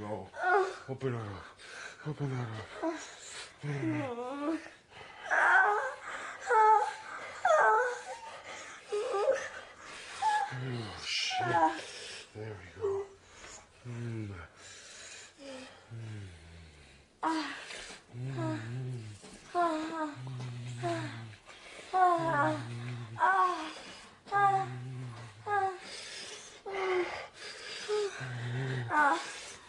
go. Open that up. Open that up. Oh, shit. There we go. Mm.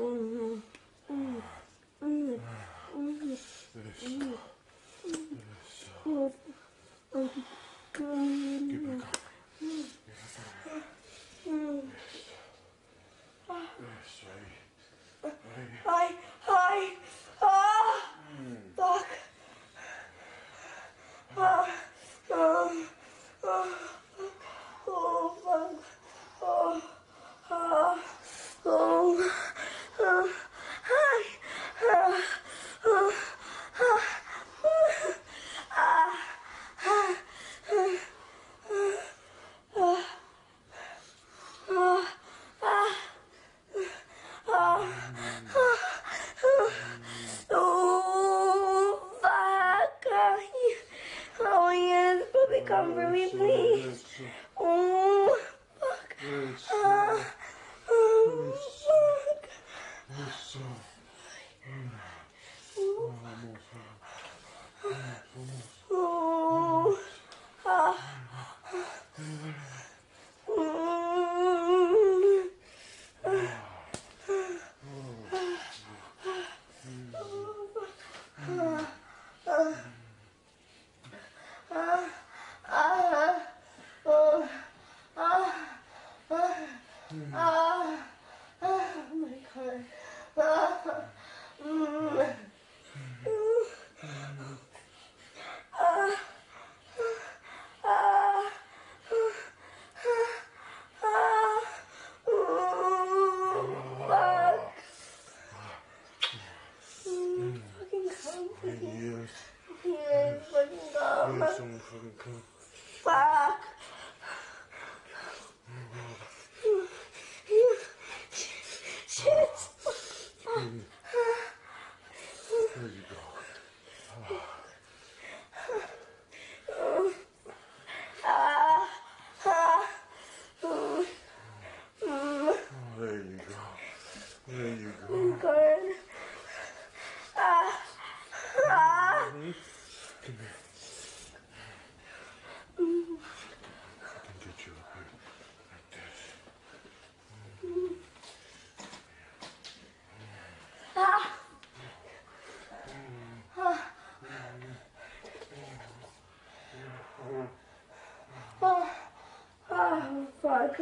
go. Eso. Eso. Get up. Eso. Ahí. Ahí. Ay, ay. Ah, fuck. Ah, um, oh, oh, fuck. Oh, ah, oh, ah, ay, ah, ah, ah, ah, Oh, fuck. Oh, yes. Baby, come for me, please. Eso. Oh, fuck. Eso. Ah, oh, fuck. Eso. Vamos. Oh, ah. Mm. Ah, oh, ah, ah, ah, oh my god. Ah, mm. Ah, ah, ah, oh, fuck. Mm, fucking come, fucking, Yes. yeah, fucking come. Yes, someone fucking come. Fuck. Shit. There you go. There you go. There you go. good. Ah, ah. Come here.